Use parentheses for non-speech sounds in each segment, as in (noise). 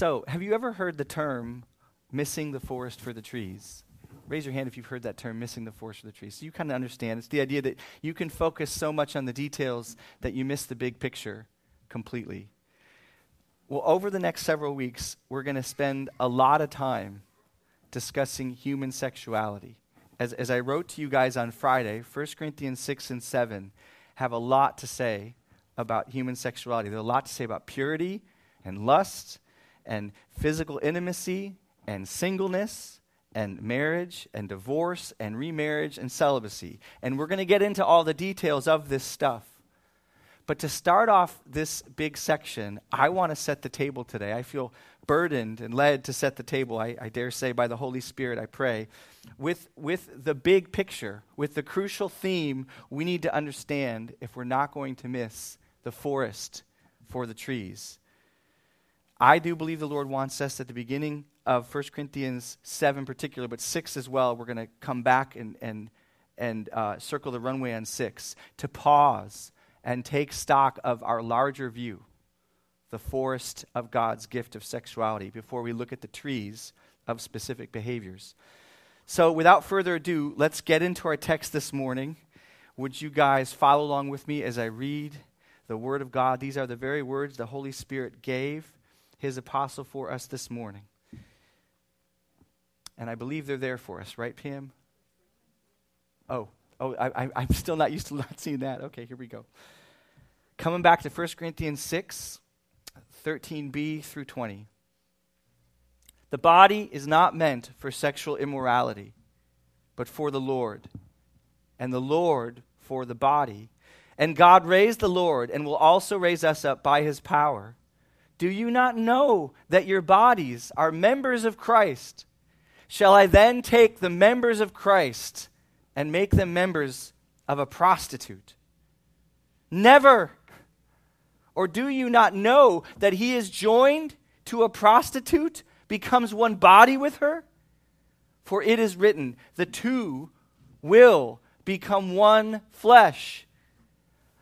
So, have you ever heard the term missing the forest for the trees? Raise your hand if you've heard that term, missing the forest for the trees. So you kind of understand. It's the idea that you can focus so much on the details that you miss the big picture completely. Well, over the next several weeks, we're going to spend a lot of time discussing human sexuality. As, as I wrote to you guys on Friday, 1 Corinthians 6 and 7 have a lot to say about human sexuality. There's a lot to say about purity and lust and physical intimacy and singleness and marriage and divorce and remarriage and celibacy. And we're going to get into all the details of this stuff. But to start off this big section, I want to set the table today. I feel burdened and led to set the table, I, I, dare say, by the Holy Spirit, I pray, with, with the big picture, with the crucial theme we need to understand if we're not going to miss the forest for the trees. I do believe the Lord wants us at the beginning of 1 Corinthians 7 in particular, but 6 as well. We're going to come back and, and, and uh, circle the runway on 6 to pause and take stock of our larger view, the forest of God's gift of sexuality, before we look at the trees of specific behaviors. So, without further ado, let's get into our text this morning. Would you guys follow along with me as I read the Word of God? These are the very words the Holy Spirit gave His apostle for us this morning. And I believe they're there for us, right, Pam? Oh, oh, I, am still not used to (laughs) not seeing that. Okay, here we go. Coming back to 1 Corinthians 6, 13b through 20. The body is not meant for sexual immorality, but for the Lord, and the Lord for the body. And God raised the Lord and will also raise us up by his power. Do you not know that your bodies are members of Christ? Shall I then take the members of Christ and make them members of a prostitute? Never. Or do you not know that he is joined to a prostitute, becomes one body with her? For it is written, the two will become one flesh.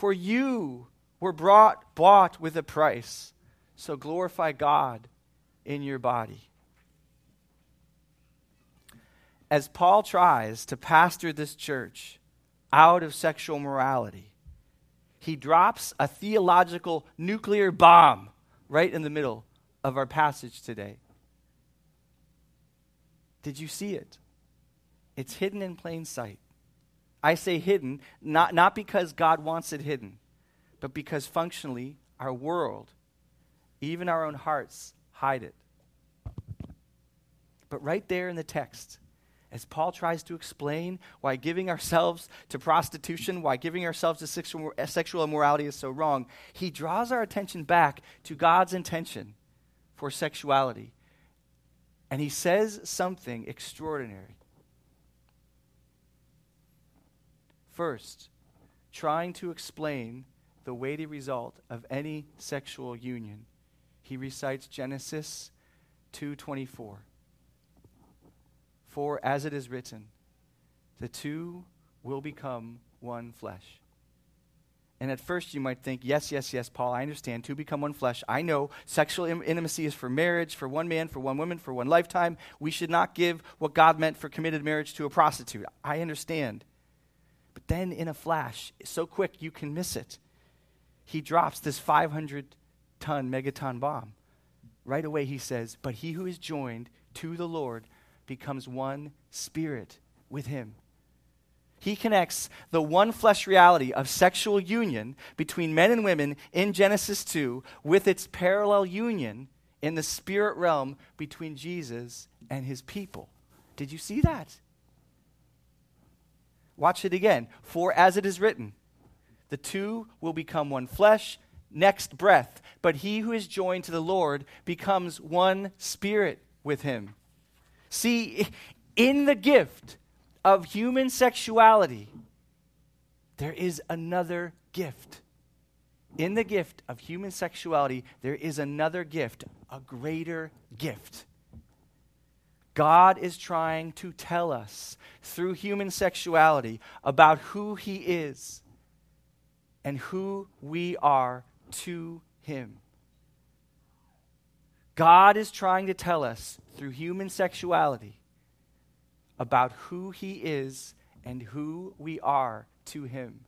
for you were brought, bought with a price. So glorify God in your body. As Paul tries to pastor this church out of sexual morality, he drops a theological nuclear bomb right in the middle of our passage today. Did you see it? It's hidden in plain sight. I say hidden, not, not because God wants it hidden, but because functionally our world even our own hearts hide it. But right there in the text, as Paul tries to explain why giving ourselves to prostitution, why giving ourselves to sexual, uh, sexual immorality is so wrong, he draws our attention back to God's intention for sexuality. And he says something extraordinary. First, trying to explain the weighty result of any sexual union he recites Genesis 2:24. For as it is written, the two will become one flesh. And at first you might think, yes, yes, yes, Paul, I understand. Two become one flesh. I know sexual in- intimacy is for marriage, for one man, for one woman, for one lifetime. We should not give what God meant for committed marriage to a prostitute. I understand. But then in a flash, so quick you can miss it, he drops this 500 ton megaton bomb. Right away, he says, But he who is joined to the Lord becomes one spirit with him. He connects the one flesh reality of sexual union between men and women in Genesis 2 with its parallel union in the spirit realm between Jesus and his people. Did you see that? Watch it again. For as it is written, the two will become one flesh, next breath. But he who is joined to the Lord becomes one spirit with him. See, in the gift of human sexuality, there is another gift. In the gift of human sexuality, there is another gift, a greater gift. God is trying to tell us through human sexuality about who He is and who we are to Him. God is trying to tell us through human sexuality about who He is and who we are to Him.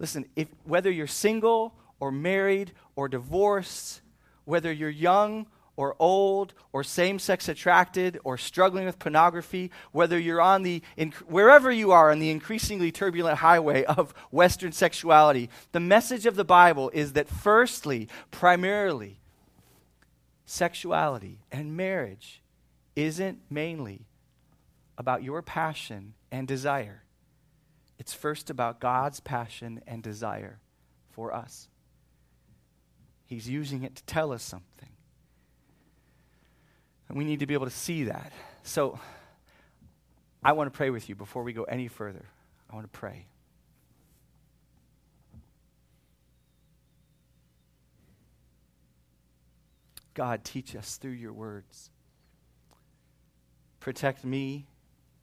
Listen, if, whether you're single or married or divorced, whether you're young or old or same sex attracted or struggling with pornography, whether you're on the, wherever you are on the increasingly turbulent highway of Western sexuality, the message of the Bible is that, firstly, primarily, sexuality and marriage isn't mainly about your passion and desire. It's first about God's passion and desire for us. He's using it to tell us something. And we need to be able to see that. So I want to pray with you before we go any further. I want to pray. God, teach us through your words. Protect me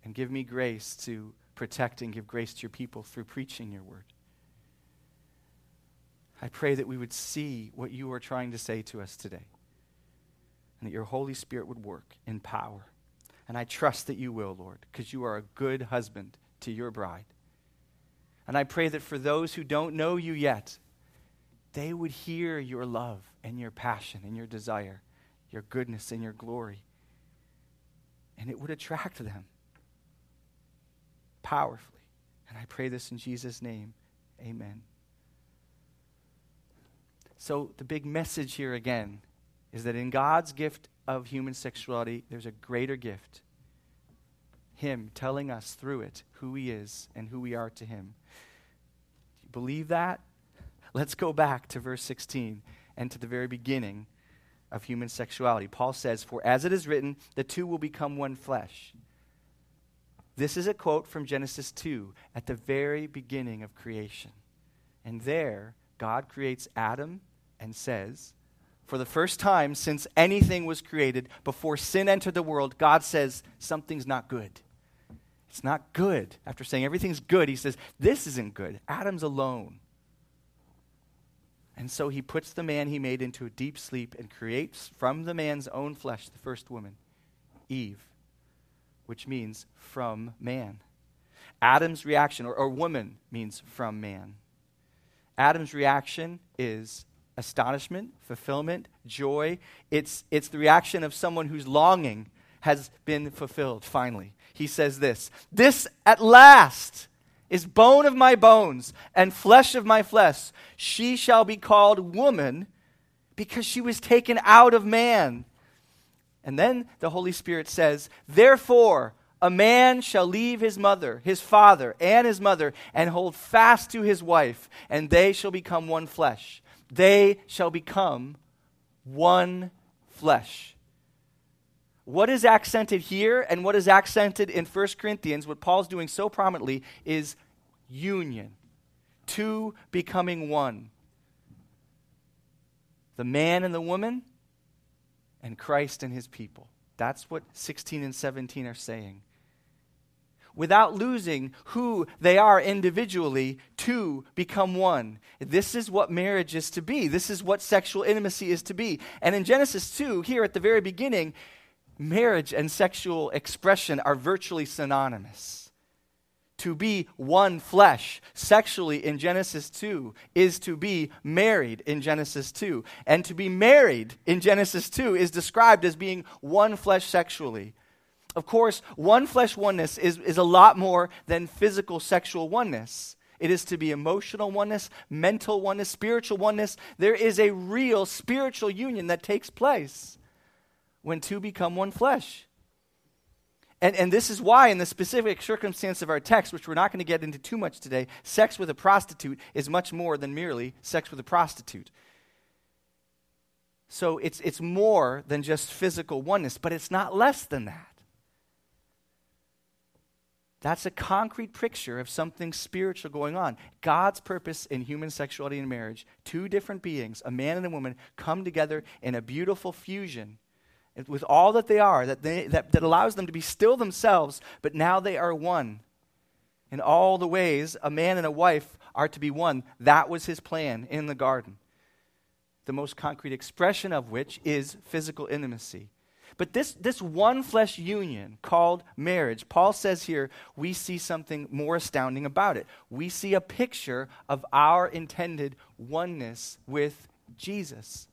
and give me grace to protect and give grace to your people through preaching your word. I pray that we would see what you are trying to say to us today and that your Holy Spirit would work in power. And I trust that you will, Lord, because you are a good husband to your bride. And I pray that for those who don't know you yet, they would hear your love and your passion and your desire, your goodness and your glory. And it would attract them powerfully. And I pray this in Jesus' name. Amen. So, the big message here again is that in God's gift of human sexuality, there's a greater gift. Him telling us through it who He is and who we are to Him. Do you believe that? Let's go back to verse 16 and to the very beginning of human sexuality. Paul says, For as it is written, the two will become one flesh. This is a quote from Genesis 2 at the very beginning of creation. And there, God creates Adam and says, for the first time since anything was created, before sin entered the world, God says, something's not good. It's not good. After saying everything's good, he says, this isn't good. Adam's alone. And so he puts the man he made into a deep sleep and creates from the man's own flesh the first woman, Eve which means from man. Adam's reaction, or, or woman, means from man. Adam's reaction is astonishment, fulfillment, joy. It's, it's the reaction of someone whose longing has been fulfilled, finally. He says this This at last is bone of my bones and flesh of my flesh. She shall be called woman because she was taken out of man. And then the Holy Spirit says, Therefore, a man shall leave his mother, his father, and his mother, and hold fast to his wife, and they shall become one flesh. They shall become one flesh. What is accented here and what is accented in 1 Corinthians, what Paul's doing so prominently, is union. Two becoming one. The man and the woman and Christ and his people. That's what 16 and 17 are saying. Without losing who they are individually, two become one. This is what marriage is to be. This is what sexual intimacy is to be. And in Genesis 2, here at the very beginning, marriage and sexual expression are virtually synonymous to be one flesh sexually in Genesis 2 is to be married in Genesis 2. And to be married in Genesis 2 is described as being one flesh sexually. Of course, one flesh oneness is, is a lot more than physical sexual oneness. It is to be emotional oneness, mental oneness, spiritual oneness. There is a real spiritual union that takes place when two become one flesh. And, and this is why, in the specific circumstance of our text, which we're not going to get into too much today, sex with a prostitute is much more than merely sex with a prostitute. So it's, it's more than just physical oneness, but it's not less than that. That's a concrete picture of something spiritual going on. God's purpose in human sexuality and marriage, two different beings, a man and a woman, come together in a beautiful fusion with all that they are, that, they, that, that allows them to be still themselves, but now they are one. In all the ways a man and a wife are to be one. That was his plan in the garden. The most concrete expression of which is physical intimacy. But this, this one flesh union called marriage, Paul says here, we see something more astounding about it. We see a picture of our intended oneness with Jesus.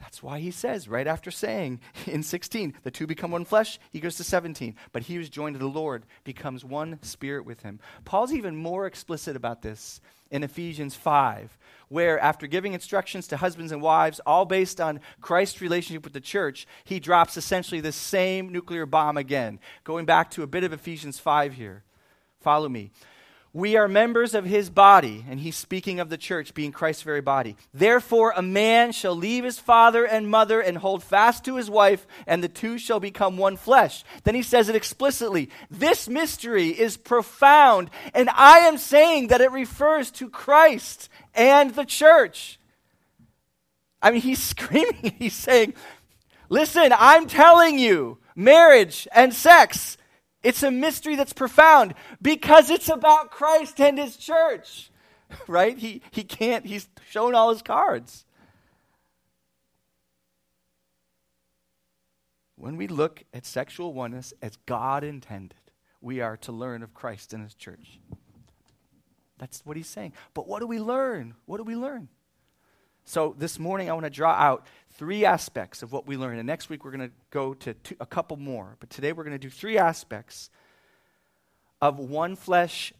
That's why he says, right after saying (laughs) in 16, the two become one flesh, he goes to 17. But he who's joined to the Lord becomes one spirit with him. Paul's even more explicit about this in Ephesians 5, where after giving instructions to husbands and wives, all based on Christ's relationship with the church, he drops essentially the same nuclear bomb again. Going back to a bit of Ephesians 5 here. Follow me. We are members of his body, and he's speaking of the church being Christ's very body. Therefore, a man shall leave his father and mother and hold fast to his wife, and the two shall become one flesh. Then he says it explicitly. This mystery is profound, and I am saying that it refers to Christ and the church. I mean, he's (laughs) screaming, he's saying, Listen, I'm telling you, marriage and sex it's a mystery that's profound because it's about Christ and his church. (laughs) Right? He, he can't, he's shown all his cards. When we look at sexual oneness as God intended, we are to learn of Christ and his church. That's what he's saying. But what do we learn? What do we learn? So this morning, I want to draw out three aspects of what we learned. And next week, we're going to go to two, a couple more. But today, we're going to do three aspects of one flesh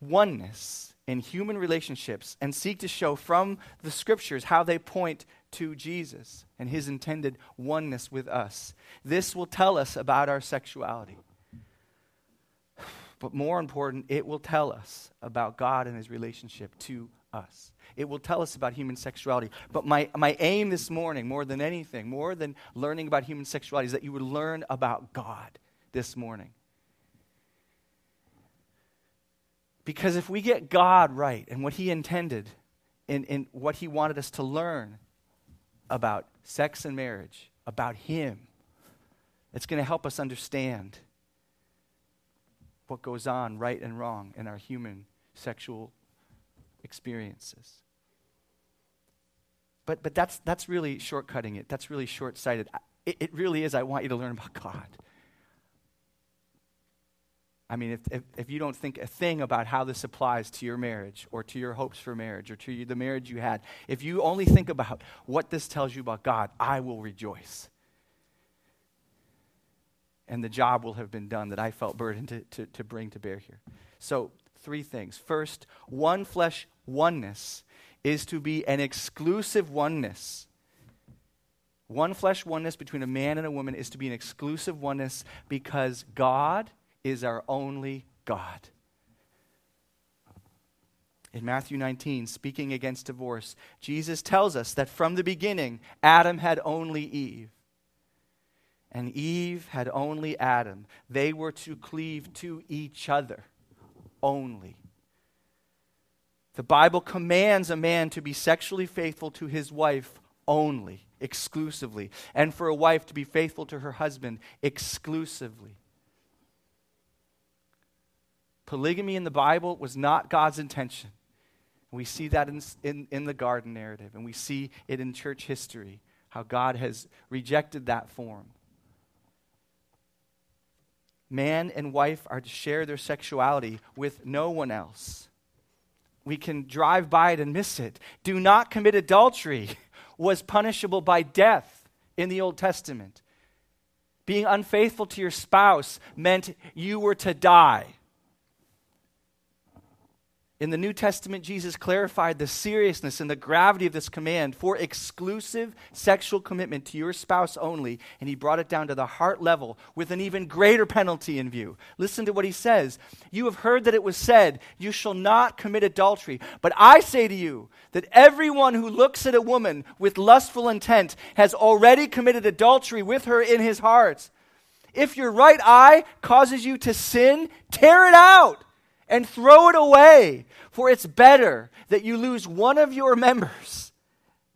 oneness in human relationships and seek to show from the scriptures how they point to Jesus and his intended oneness with us. This will tell us about our sexuality. But more important, it will tell us about God and his relationship to us. It will tell us about human sexuality. But my, my aim this morning, more than anything, more than learning about human sexuality, is that you would learn about God this morning. Because if we get God right and what He intended and, and what He wanted us to learn about sex and marriage, about Him, it's going to help us understand what goes on right and wrong in our human sexual experiences. But, but that's, that's really shortcutting it. That's really short sighted. It, it really is. I want you to learn about God. I mean, if, if, if, you don't think a thing about how this applies to your marriage or to your hopes for marriage or to you, the marriage you had, if you only think about what this tells you about God, I will rejoice. And the job will have been done that I felt burdened to, to, to bring to bear here. So, three things. First, one flesh oneness is to be an exclusive oneness. One flesh oneness between a man and a woman is to be an exclusive oneness because God is our only God. In Matthew 19, speaking against divorce, Jesus tells us that from the beginning, Adam had only Eve. And Eve had only Adam. They were to cleave to each other only. The Bible commands a man to be sexually faithful to his wife only, exclusively, and for a wife to be faithful to her husband exclusively. Polygamy in the Bible was not God's intention. We see that in, in, in, the garden narrative, and we see it in church history, how God has rejected that form. Man and wife are to share their sexuality with no one else we can drive by it and miss it. Do not commit adultery (laughs) was punishable by death in the Old Testament. Being unfaithful to your spouse meant you were to die. In the New Testament, Jesus clarified the seriousness and the gravity of this command for exclusive sexual commitment to your spouse only, and he brought it down to the heart level with an even greater penalty in view. Listen to what he says You have heard that it was said, You shall not commit adultery. But I say to you that everyone who looks at a woman with lustful intent has already committed adultery with her in his heart. If your right eye causes you to sin, tear it out and throw it away, for it's better that you lose one of your (laughs) members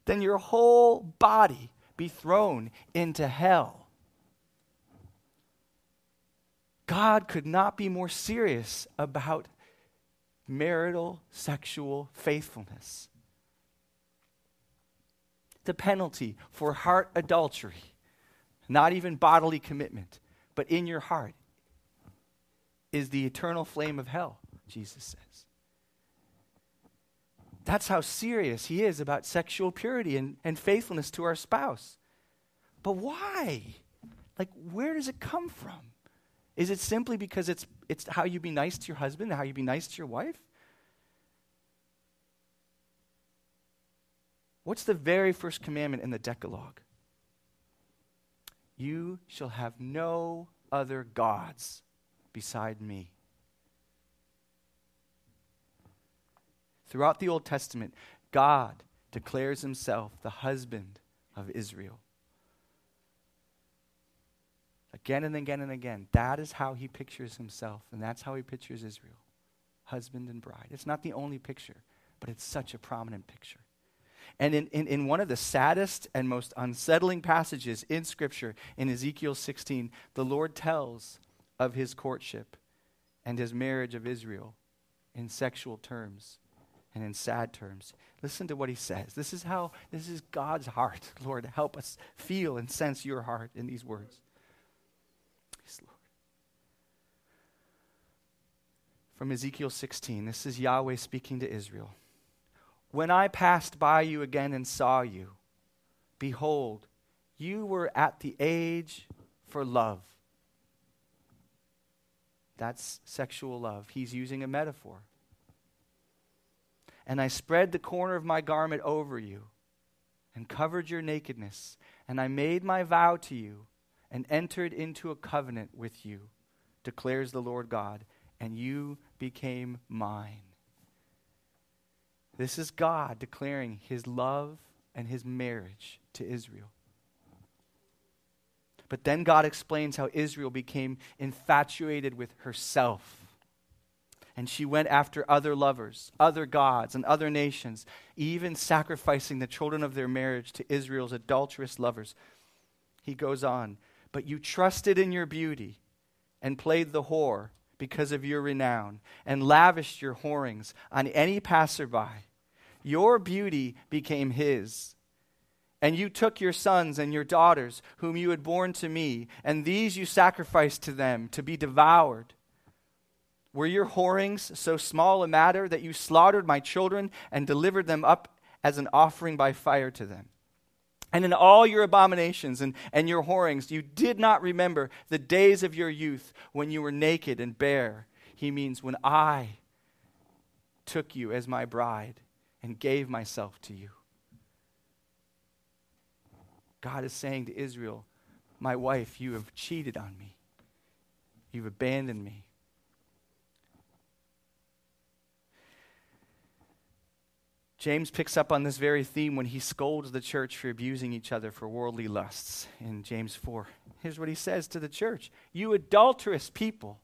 than your whole body be thrown into hell. God could not be more serious about marital sexual faithfulness. The penalty for heart adultery, not even bodily commitment, but in your heart, is the eternal flame of hell, Jesus says. That's how serious he is about sexual purity and, and faithfulness to our spouse. But why? Like, where does it come from? Is it simply because it's, it's how you be nice to your husband, how you be nice to your wife? What's the very first commandment in the Decalogue? You shall have no other gods beside me. Throughout the Old Testament, God declares himself the husband of Israel. Again and again and again. That is how he pictures himself, and that's how he pictures Israel husband and bride. It's not the only picture, but it's such a prominent picture. And in, in, in, one of the saddest and most unsettling passages in Scripture, in Ezekiel 16, the Lord tells of his courtship and his marriage of Israel in sexual terms and in sad terms. Listen to what he says. This is how, this is God's heart. (laughs) Lord, help us feel and sense your heart in these words. Yes, Lord. From Ezekiel 16, this is Yahweh speaking to Israel. When I passed by you again and saw you, behold, you were at the age for love that's sexual love. He's using a metaphor. And I spread the corner of my garment over you and covered your nakedness. And I made my vow to you and entered into a covenant with you, declares the Lord God, and you became mine. This is God declaring his love and his marriage to Israel. But then God explains how Israel became infatuated with herself. And she went after other lovers, other gods, and other nations, even sacrificing the children of their marriage to Israel's adulterous lovers. He goes on, But you trusted in your beauty and played the whore because of your renown, and lavished your whorings on any passerby. Your beauty became his and you took your sons and your daughters, whom you had borne to me, and these you sacrificed to them to be devoured. Were your whorings so small a matter that you slaughtered my children and delivered them up as an offering by fire to them? And in all your abominations and, and your whorings, you did not remember the days of your youth when you were naked and bare. He means when I took you as my bride and gave myself to you. God is saying to Israel, My wife, you have cheated on me. You've abandoned me. James picks up on this very theme when he scolds the church for abusing each other for worldly lusts in James 4. Here's what he says to the church You adulterous people.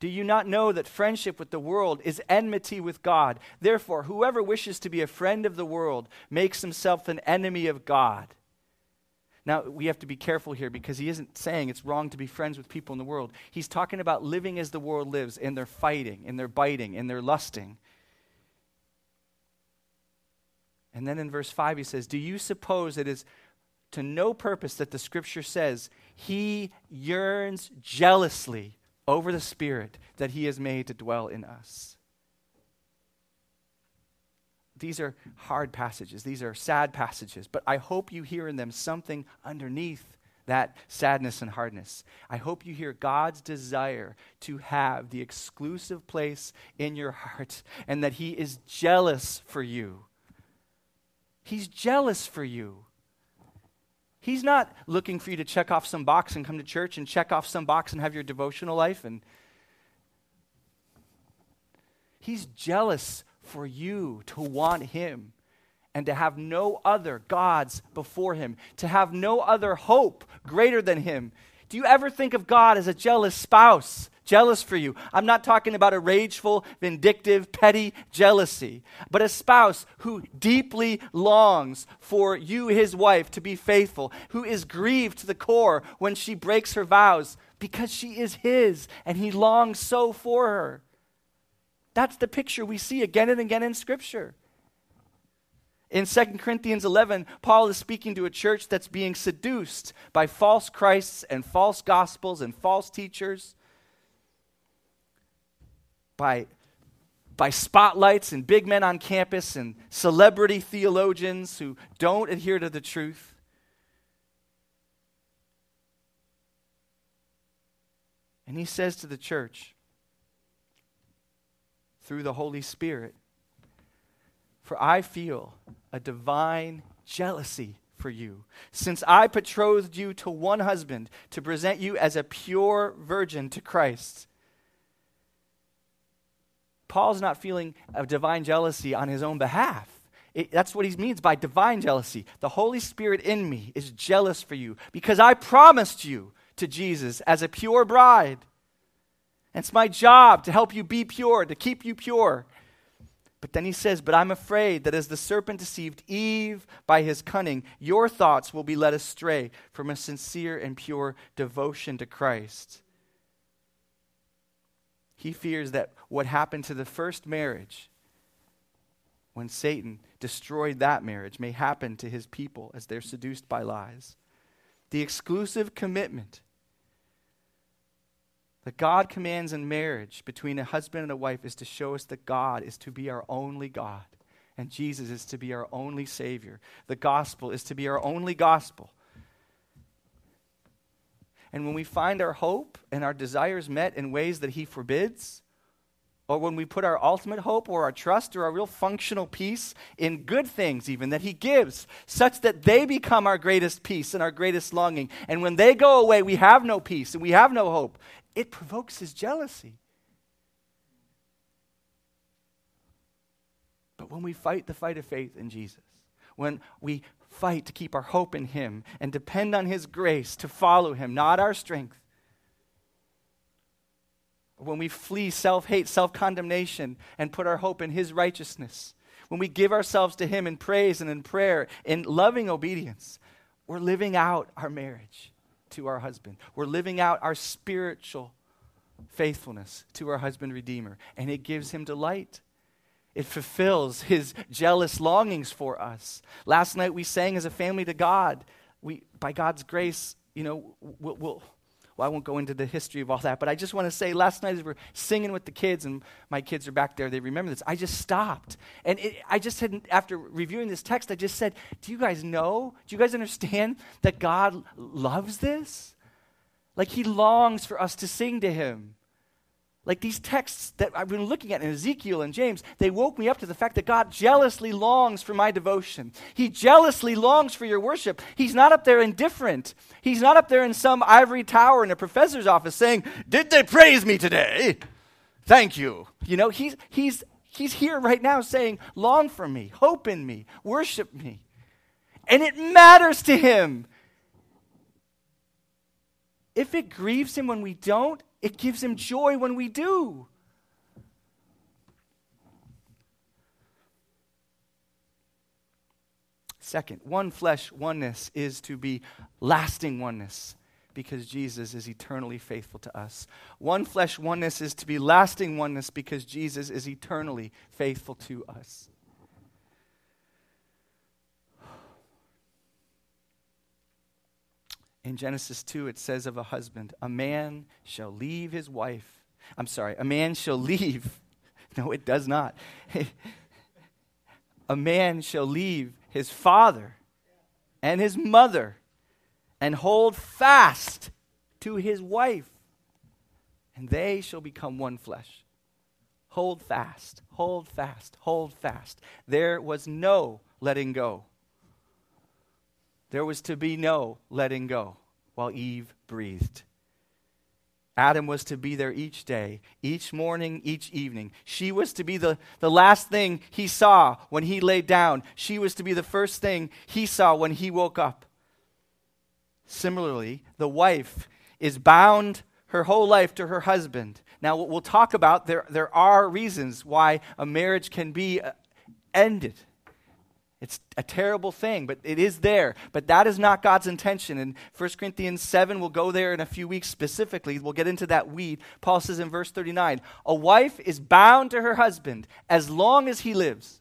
Do you not know that friendship with the world is enmity with God? Therefore, whoever wishes to be a friend of the world makes himself an enemy of God. Now, we have to be careful here because he isn't saying it's wrong to be friends with people in the world. He's talking about living as the world lives, and they're fighting, and they're biting, and they're lusting. And then in verse 5, he says, Do you suppose it is to no purpose that the scripture says, He yearns jealously over the Spirit that He has made to dwell in us. These are hard passages, these are sad passages, but I hope you hear in them something underneath that sadness and hardness. I hope you hear God's desire to have the exclusive place in your heart and that He is jealous for you. He's jealous for you. He's not looking for you to check off some box and come to church and check off some box and have your devotional life and He's jealous for you to want him and to have no other gods before him, to have no other hope greater than him. Do you ever think of God as a jealous spouse, jealous for you? I'm not talking about a rageful, vindictive, petty jealousy, but a spouse who deeply longs for you, his wife, to be faithful, who is grieved to the core when she breaks her vows because she is his and he longs so for her. That's the picture we see again and again in Scripture. In 2 Corinthians 11, Paul is speaking to a church that's being seduced by false Christs and false gospels and false teachers, by, by spotlights and big men on campus and celebrity theologians who don't adhere to the truth. And he says to the church, through the Holy Spirit. For I feel a divine jealousy for you, since I betrothed you to one husband to present you as a pure virgin to Christ. Paul's not feeling a divine jealousy on his own behalf. It, that's what he means by divine jealousy. The Holy Spirit in me is jealous for you because I promised you to Jesus as a pure bride. It's my job to help you be pure, to keep you pure. But then he says, But I'm afraid that as the serpent deceived Eve by his cunning, your thoughts will be led astray from a sincere and pure devotion to Christ. He fears that what happened to the first marriage, when Satan destroyed that marriage, may happen to his people as they're seduced by lies. The exclusive commitment that God commands in marriage between a husband and a wife is to show us that God is to be our only God and Jesus is to be our only Savior. The gospel is to be our only gospel. And when we find our hope and our desires met in ways that He forbids, or when we put our ultimate hope or our trust or our real functional peace in good things, even that He gives, such that they become our greatest peace and our greatest longing. And when they go away, we have no peace and we have no hope it provokes his jealousy. But when we fight the fight of faith in Jesus, when we fight to keep our hope in him and depend on his grace to follow him, not our strength, when we flee self hate, self condemnation, and put our hope in his righteousness, when we give ourselves to him in praise and in prayer, in loving obedience, we're living out our marriage to our husband. We're living out our spiritual faithfulness to our husband redeemer, and it gives him delight. It fulfills his jealous longings for us. Last night we sang as a family to God. We, by God's grace, you know, we'll, we'll well, I won't go into the history of all that, but I just want to say last night as we are singing with the kids, and my kids are back there, they remember this. I just stopped. And it, I just had, after reviewing this text, I just said, Do you guys know? Do you guys understand that God loves this? Like he longs for us to sing to him. Like these texts that I've been looking at in Ezekiel and James, they woke me up to the fact that God jealously longs for my devotion. He jealously longs for your worship. He's not up there indifferent. He's not up there in some ivory tower in a professor's office saying, Did they praise me today? Thank you. You know, he's, he's, he's here right now saying, Long for me, hope in me, worship me. And it matters to him. If it grieves him when we don't, it gives him joy when we do. Second, one flesh oneness is to be lasting oneness because Jesus is eternally faithful to us. One flesh oneness is to be lasting oneness because Jesus is eternally faithful to us. In Genesis 2, it says of a husband, a man shall leave his wife. I'm sorry, a man shall leave. (laughs) No, it does not. (laughs) a man shall leave his father and his mother and hold fast to his wife, and they shall become one flesh. Hold fast, hold fast, hold fast. There was no letting go. There was to be no letting go while Eve breathed. Adam was to be there each day, each morning, each evening. She was to be the, the last thing he saw when he laid down. She was to be the first thing he saw when he woke up. Similarly, the wife is bound her whole life to her husband. Now, we'll talk about, there, there are reasons why a marriage can be uh, ended. It's a terrible thing, but it is there. But that is not God's intention. And 1 Corinthians 7, we'll go there in a few weeks specifically. We'll get into that weed. Paul says in verse 39 A wife is bound to her husband as long as he lives.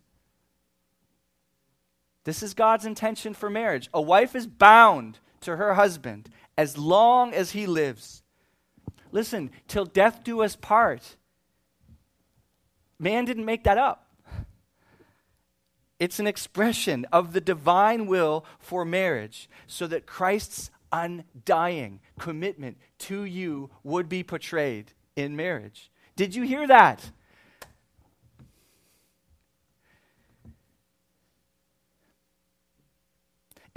This is God's intention for marriage. A wife is bound to her husband as long as he lives. Listen, till death do us part. Man didn't make that up. It's an expression of the divine will for marriage so that Christ's undying commitment to you would be portrayed in marriage. Did you hear that?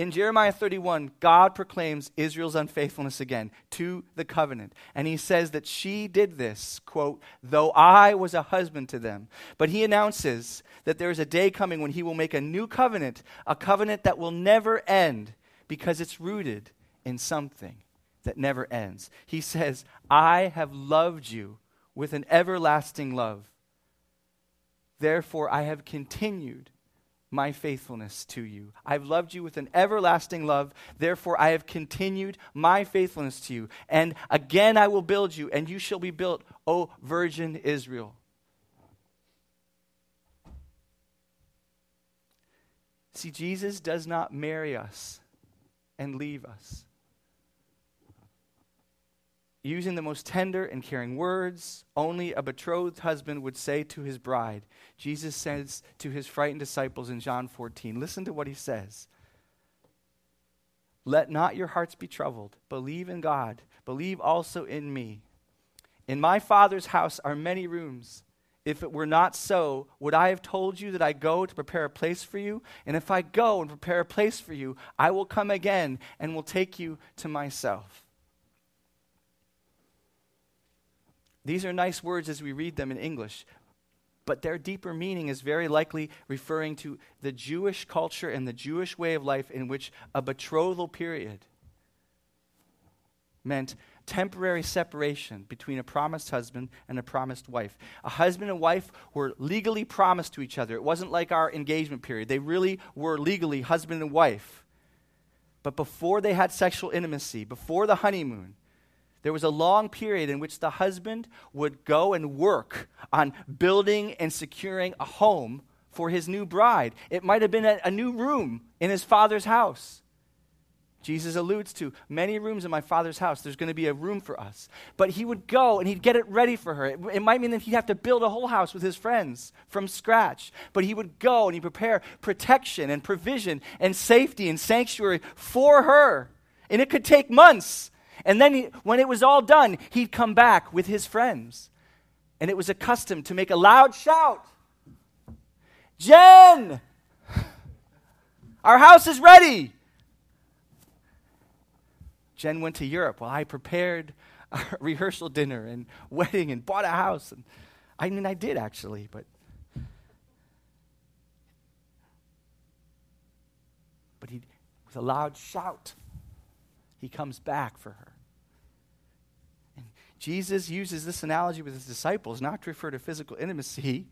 In Jeremiah 31, God proclaims Israel's unfaithfulness again to the covenant. And he says that she did this, quote, though I was a husband to them. But he announces that there is a day coming when he will make a new covenant, a covenant that will never end because it's rooted in something that never ends. He says, I have loved you with an everlasting love. Therefore, I have continued my faithfulness to you. I've loved you with an everlasting love. Therefore, I have continued my faithfulness to you. And again, I will build you, and you shall be built, O virgin Israel. See, Jesus does not marry us and leave us using the most tender and caring words only a betrothed husband would say to his bride. Jesus says to his frightened disciples in John 14, listen to what he says. Let not your hearts be troubled. Believe in God. Believe also in me. In my Father's house are many rooms. If it were not so, would I have told you that I go to prepare a place for you? And if I go and prepare a place for you, I will come again and will take you to myself These are nice words as we read them in English, but their deeper meaning is very likely referring to the Jewish culture and the Jewish way of life in which a betrothal period meant temporary separation between a promised husband and a promised wife. A husband and wife were legally promised to each other. It wasn't like our engagement period, they really were legally husband and wife. But before they had sexual intimacy, before the honeymoon, there was a long period in which the husband would go and work on building and securing a home for his new bride. It might have been a, a, new room in his father's house. Jesus alludes to many rooms in my father's house. There's going to be a room for us. But he would go and he'd get it ready for her. It, it might mean that he'd have to build a whole house with his friends from scratch. But he would go and he'd prepare protection and provision and safety and sanctuary for her. And it could take months and then, he, when it was all done, he'd come back with his friends. And it was a custom to make a loud shout Jen! Our house is ready! Jen went to Europe while I prepared a (laughs) rehearsal dinner and wedding and bought a house. And I mean, I did actually, but. But he, with a loud shout, he comes back for her. Jesus uses this analogy with his disciples not to refer to physical intimacy,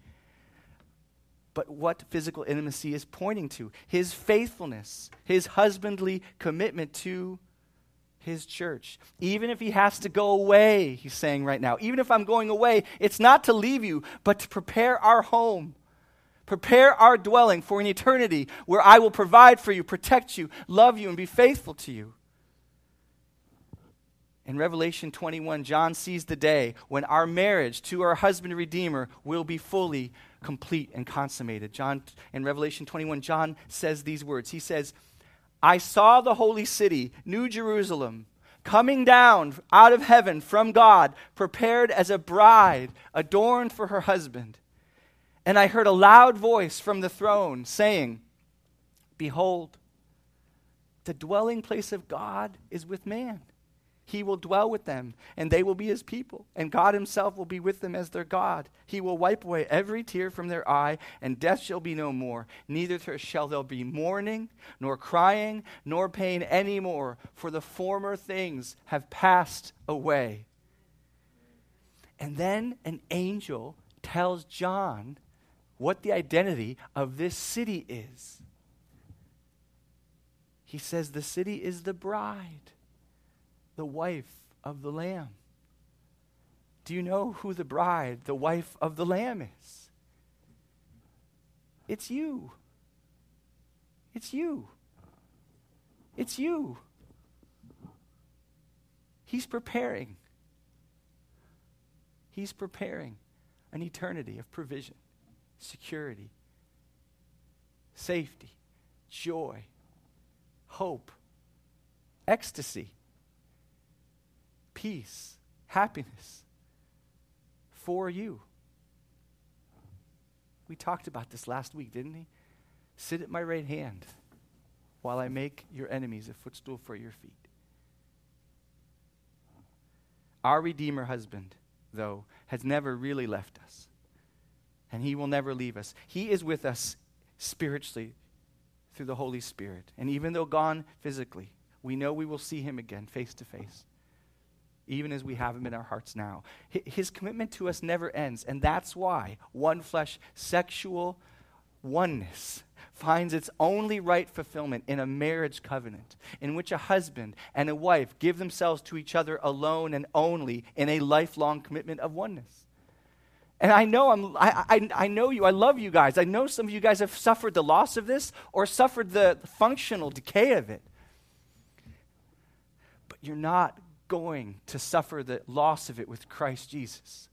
but what physical intimacy is pointing to his faithfulness, his husbandly commitment to his church. Even if he has to go away, he's saying right now, even if I'm going away, it's not to leave you, but to prepare our home. Prepare our dwelling for an eternity where I will provide for you, protect you, love you, and be faithful to you. In Revelation 21, John sees the day when our marriage to our husband Redeemer will be fully complete and consummated. John, in Revelation 21, John says these words. He says, I saw the holy city, New Jerusalem, coming down out of heaven from God, prepared as a bride adorned for her husband. And I heard a loud voice from the throne saying, Behold, the dwelling place of God is with man. He will dwell with them, and they will be his people, and God himself will be with them as their God. He will wipe away every tear from their eye, and death shall be no more. Neither shall there be mourning, nor crying, nor pain any more, for the former things have passed away. And then an angel tells John what the identity of this city is. He says the city is the bride the wife of the Lamb. Do you know who the bride, the wife of the Lamb is? It's you. It's you. It's you. He's preparing. He's preparing an eternity of provision, security, safety, joy, hope, ecstasy peace, happiness for you. We talked about this last week, didn't we? Sit at my right hand while I make your enemies a footstool for your feet. Our Redeemer husband, though, has never really left us, and he will never leave us. He is with us spiritually through the Holy Spirit. And even though gone physically, we know we will see him again face to face even as we have him in our hearts now. His commitment to us never ends, and that's why one flesh, sexual oneness finds its only right fulfillment in a marriage covenant in which a husband and a wife give themselves to each other alone and only in a lifelong commitment of oneness. And I know I'm, I, I, I know you. I love you guys. I know some of you guys have suffered the loss of this or suffered the functional decay of it. But you're not going to suffer the loss of it with Christ Jesus.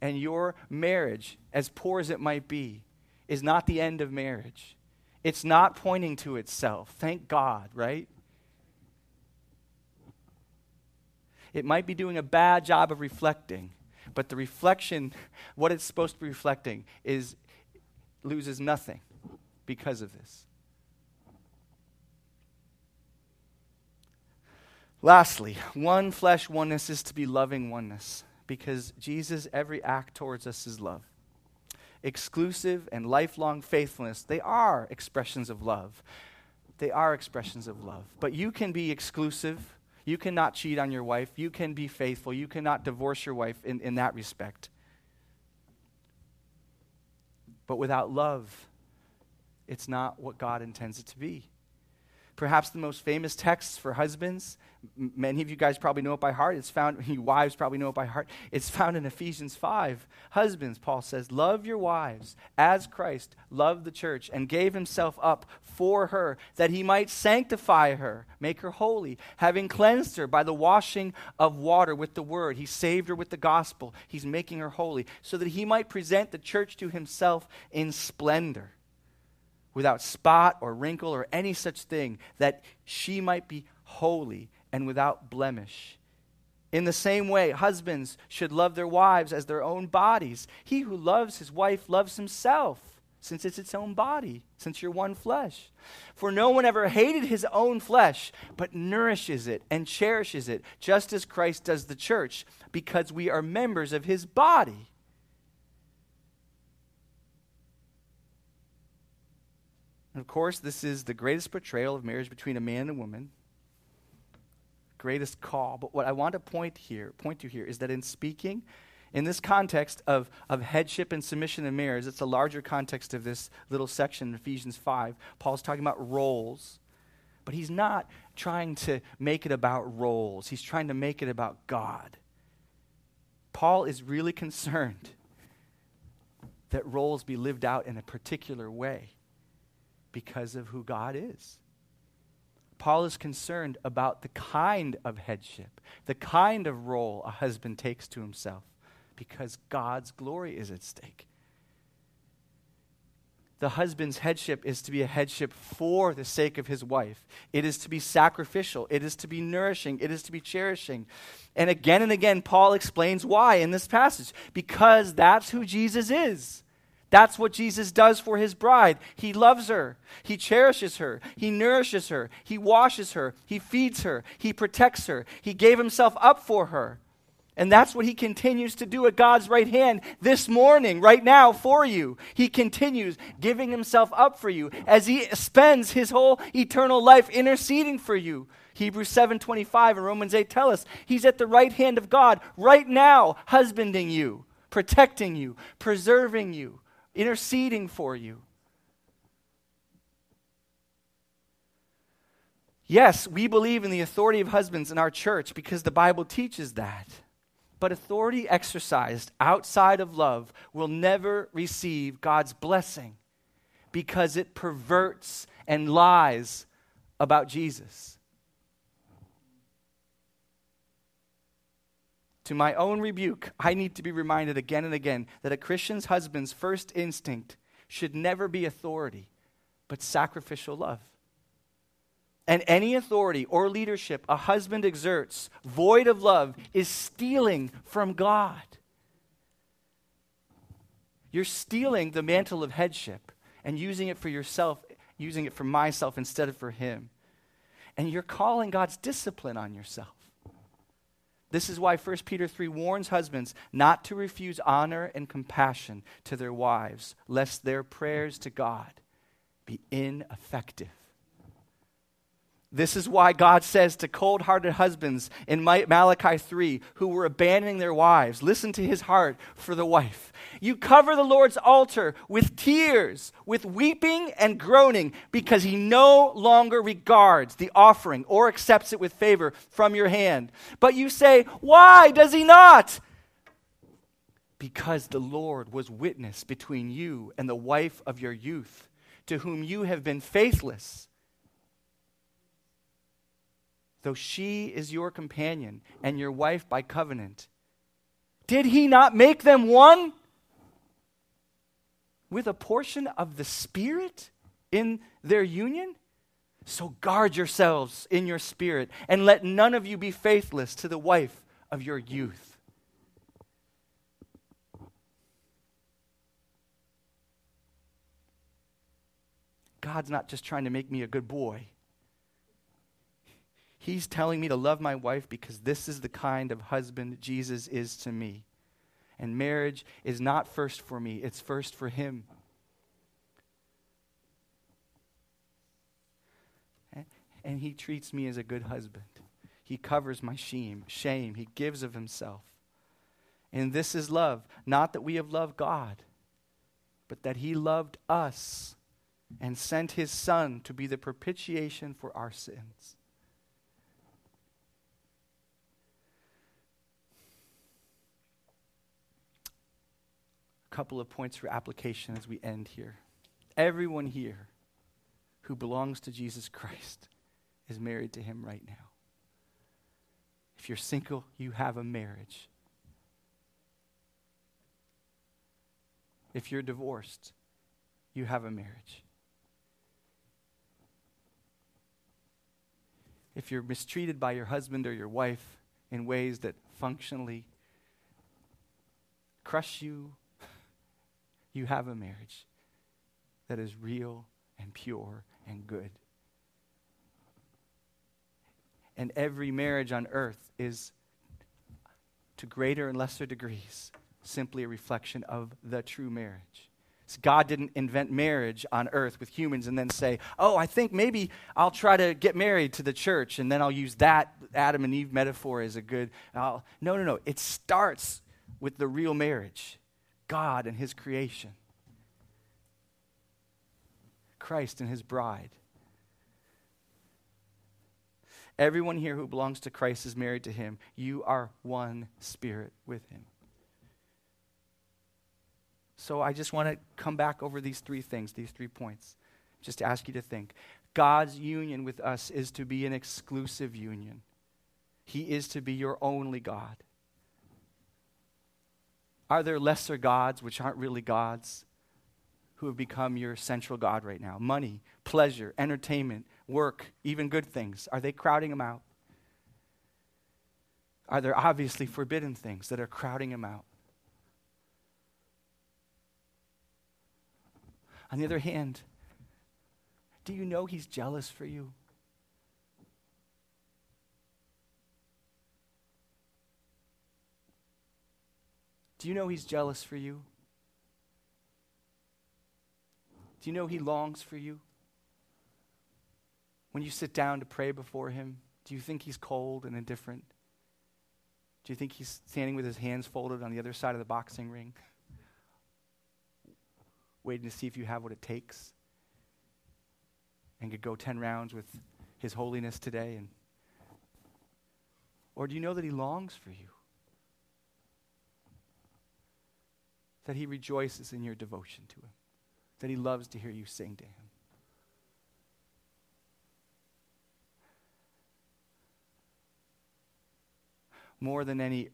And your marriage, as poor as it might be, is not the end of marriage. It's not pointing to itself. Thank God, right? It might be doing a bad job of reflecting, but the reflection, what it's supposed to be reflecting, is loses nothing because of this. Lastly, one flesh oneness is to be loving oneness because Jesus, every act towards us is love. Exclusive and lifelong faithfulness, they are expressions of love. They are expressions of love. But you can be exclusive. You cannot cheat on your wife. You can be faithful. You cannot divorce your wife in, in that respect. But without love, it's not what God intends it to be. Perhaps the most famous texts for husbands many of you guys probably know it by heart. It's found, you (laughs) wives probably know it by heart. It's found in Ephesians 5. Husbands, Paul says, love your wives as Christ loved the church and gave himself up for her, that he might sanctify her, make her holy, having cleansed her by the washing of water with the word. He saved her with the gospel. He's making her holy, so that he might present the church to himself in splendor. Without spot or wrinkle or any such thing, that she might be holy and without blemish. In the same way, husbands should love their wives as their own bodies. He who loves his wife loves himself, since it's its own body, since you're one flesh. For no one ever hated his own flesh, but nourishes it and cherishes it, just as Christ does the church, because we are members of his body. And of course, this is the greatest portrayal of marriage between a man and a woman greatest call. But what I want to point here, point to here, is that in speaking, in this context of, of headship and submission in marriage, it's a larger context of this little section in Ephesians 5. Paul's talking about roles, but he's not trying to make it about roles, he's trying to make it about God. Paul is really (laughs) concerned that roles be lived out in a particular way because of who God is. Paul is concerned about the kind of headship, the kind of role a husband takes to himself, because God's glory is at stake. the husband's headship is to be a headship for the sake of his wife. It is to be sacrificial. It is to be nourishing. It is to be cherishing. And again and again, Paul explains why in this passage. Because that's who Jesus is. That's what Jesus does for his bride. He loves her. He cherishes her. He nourishes her. He washes her. He feeds her. He protects her. He gave himself up for her. And that's what he continues to do at God's right hand this morning, right now, for you. He continues giving himself up for you as he spends his whole eternal life interceding for you. Hebrews 7:25 and Romans 8 tell us he's at the right hand of God right now, husbanding you, protecting you, preserving you, interceding for you. Yes, we believe in the authority of husbands in our church because the Bible teaches that. But authority exercised outside of love will never receive God's blessing because it perverts and lies about Jesus. To my own rebuke, I need to be reminded again and again that a Christian's husband's first instinct should never be authority, but sacrificial love. And any authority or leadership a husband exerts void of love is stealing from God. You're stealing the mantle of headship and using it for yourself, using it for myself instead of for Him. And you're calling God's discipline on yourself. This is why 1 Peter 3 warns husbands not to refuse honor and compassion to their wives, lest their prayers to God be ineffective. This is why God says to cold hearted husbands in Malachi 3 who were abandoning their wives, listen to his heart for the wife. You cover the Lord's altar with tears, with weeping and groaning, because he no longer regards the offering or accepts it with favor from your hand. But you say, Why does he not? Because the Lord was witness between you and the wife of your youth, to whom you have been faithless though she is your companion and your wife by covenant. Did he not make them one with a portion of the Spirit in their union? So guard yourselves in your spirit, and let none of you be faithless to the wife of your youth. God's not just trying to make me a good boy. He's telling me to love my wife because this is the kind of husband Jesus is to me. And marriage is not first for me, it's first for him. And he treats me as a good husband. He covers my shame, shame. He gives of himself. And this is love. Not that we have loved God, but that he loved us and sent his son to be the propitiation for our sins. Couple of points for application as we end here. Everyone here who belongs to Jesus Christ is married to him right now. If you're single, you have a marriage. If you're divorced, you have a marriage. If you're mistreated by your husband or your wife in ways that functionally crush you you have a marriage that is real and pure and good. And every marriage on earth is, to greater and lesser degrees, simply a reflection of the true marriage. So God didn't invent marriage on earth with humans and then say, oh, I think maybe I'll try to get married to the church and then I'll use that Adam and Eve metaphor as a good. I'll, no, no, no. It starts with the real marriage. God and his creation, Christ and his bride. Everyone here who belongs to Christ is married to him. You are one spirit with him. So I just want to come back over these three things, these three points, just to ask you to think. God's union with us is to be an exclusive union, He is to be your only God. Are there lesser gods which aren't really gods? who have become your central God right now? Money, pleasure, entertainment, work, even good things. Are they crowding him out? Are there obviously forbidden things that are crowding him out? On the other hand, do you know he's jealous for you? Do you know he's jealous for you? Do you know he longs for you? When you sit down to pray before him, do you think he's cold and indifferent? Do you think he's standing with his hands folded on the other side of the boxing ring, waiting to see if you have what it takes and could go 10 rounds with his holiness today? And, or do you know that he longs for you? That he rejoices in your devotion to him? that he loves to hear you sing to him. More than any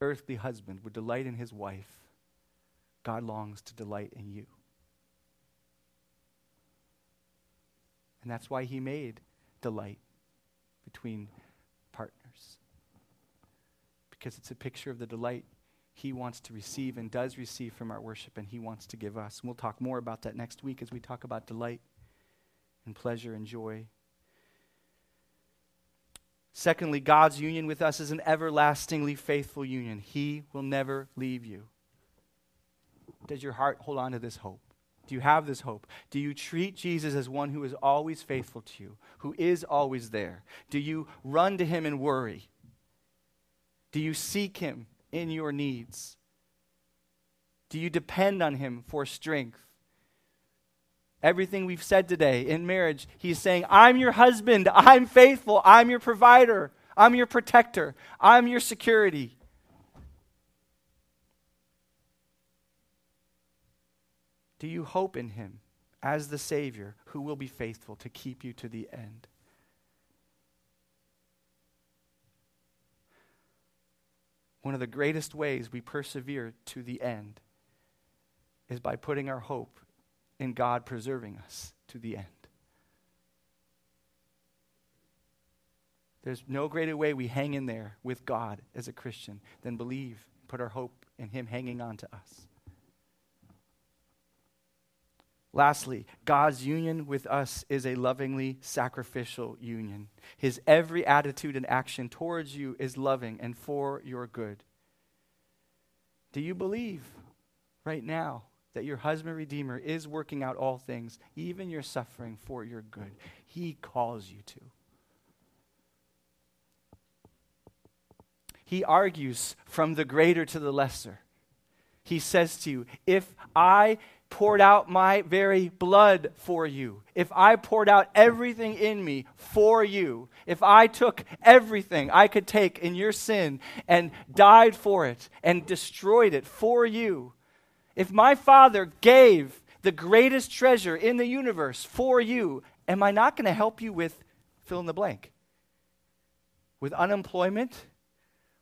earthly husband would delight in his wife, God longs to delight in you. And that's why he made delight between partners. Because it's a picture of the delight he wants to receive and does receive from our worship, and He wants to give us. And we'll talk more about that next week as we talk about delight and pleasure and joy. Secondly, God's union with us is an everlastingly faithful union. He will never leave you. Does your heart hold on to this hope? Do you have this hope? Do you treat Jesus as one who is always faithful to you, who is always there? Do you run to him in worry? Do you seek him in your needs? Do you depend on Him for strength? Everything we've said today in marriage, He's saying, I'm your husband, I'm faithful, I'm your provider, I'm your protector, I'm your security. Do you hope in Him as the Savior who will be faithful to keep you to the end? One of the greatest ways we persevere to the end is by putting our hope in God preserving us to the end. There's no greater way we hang in there with God as a Christian than believe, put our hope in Him hanging on to us. Lastly, God's union with us is a lovingly sacrificial union. His every attitude and action towards you is loving and for your good. Do you believe right now that your husband redeemer is working out all things, even your suffering, for your good? He calls you to. He argues from the greater to the lesser. He says to you, If I poured out my very blood for you, if I poured out everything in me for you, if I took everything I could take in your sin and died for it and destroyed it for you, if my Father gave the greatest treasure in the universe for you, am I not going to help you with fill in the blank? With unemployment,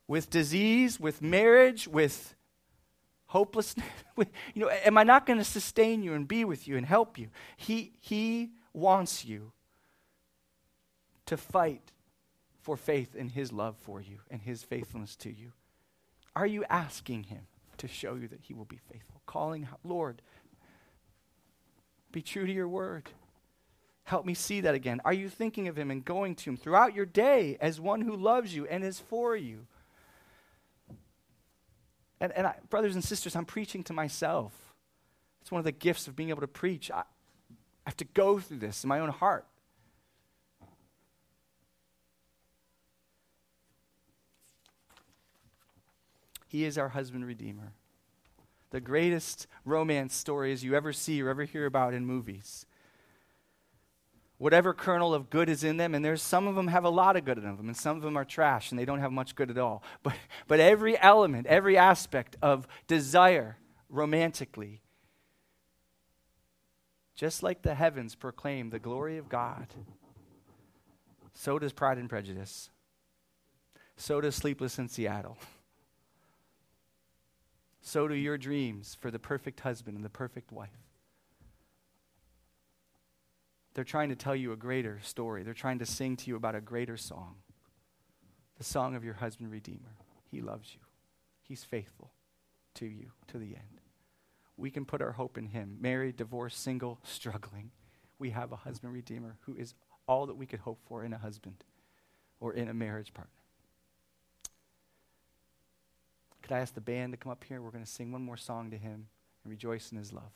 with disease, with marriage, with hopelessness? (laughs) you know, am I not going to sustain you and be with you and help you? He, he wants you to fight for faith in His love for you and His faithfulness to you. Are you asking Him to show you that He will be faithful? Calling, Lord, be true to your word. Help me see that again. Are you thinking of Him and going to Him throughout your day as one who loves you and is for you? And, and I, brothers and sisters, I'm preaching to myself. It's one of the gifts of being able to preach. I, I have to go through this in my own heart. He is our husband redeemer. The greatest romance stories you ever see or ever hear about in movies whatever kernel of good is in them, and there's some of them have a lot of good in them, and some of them are trash and they don't have much good at all. But, but every element, every aspect of desire romantically, just like the heavens proclaim the glory of God, so does Pride and Prejudice. So does Sleepless in Seattle. So do your dreams for the perfect husband and the perfect wife. They're trying to tell you a greater story. They're trying to sing to you about a greater song the song of your husband, Redeemer. He loves you, He's faithful to you to the end. We can put our hope in Him. Married, divorced, single, struggling. We have a husband, Redeemer, who is all that we could hope for in a husband or in a marriage partner. Could I ask the band to come up here? We're going to sing one more song to Him and rejoice in His love.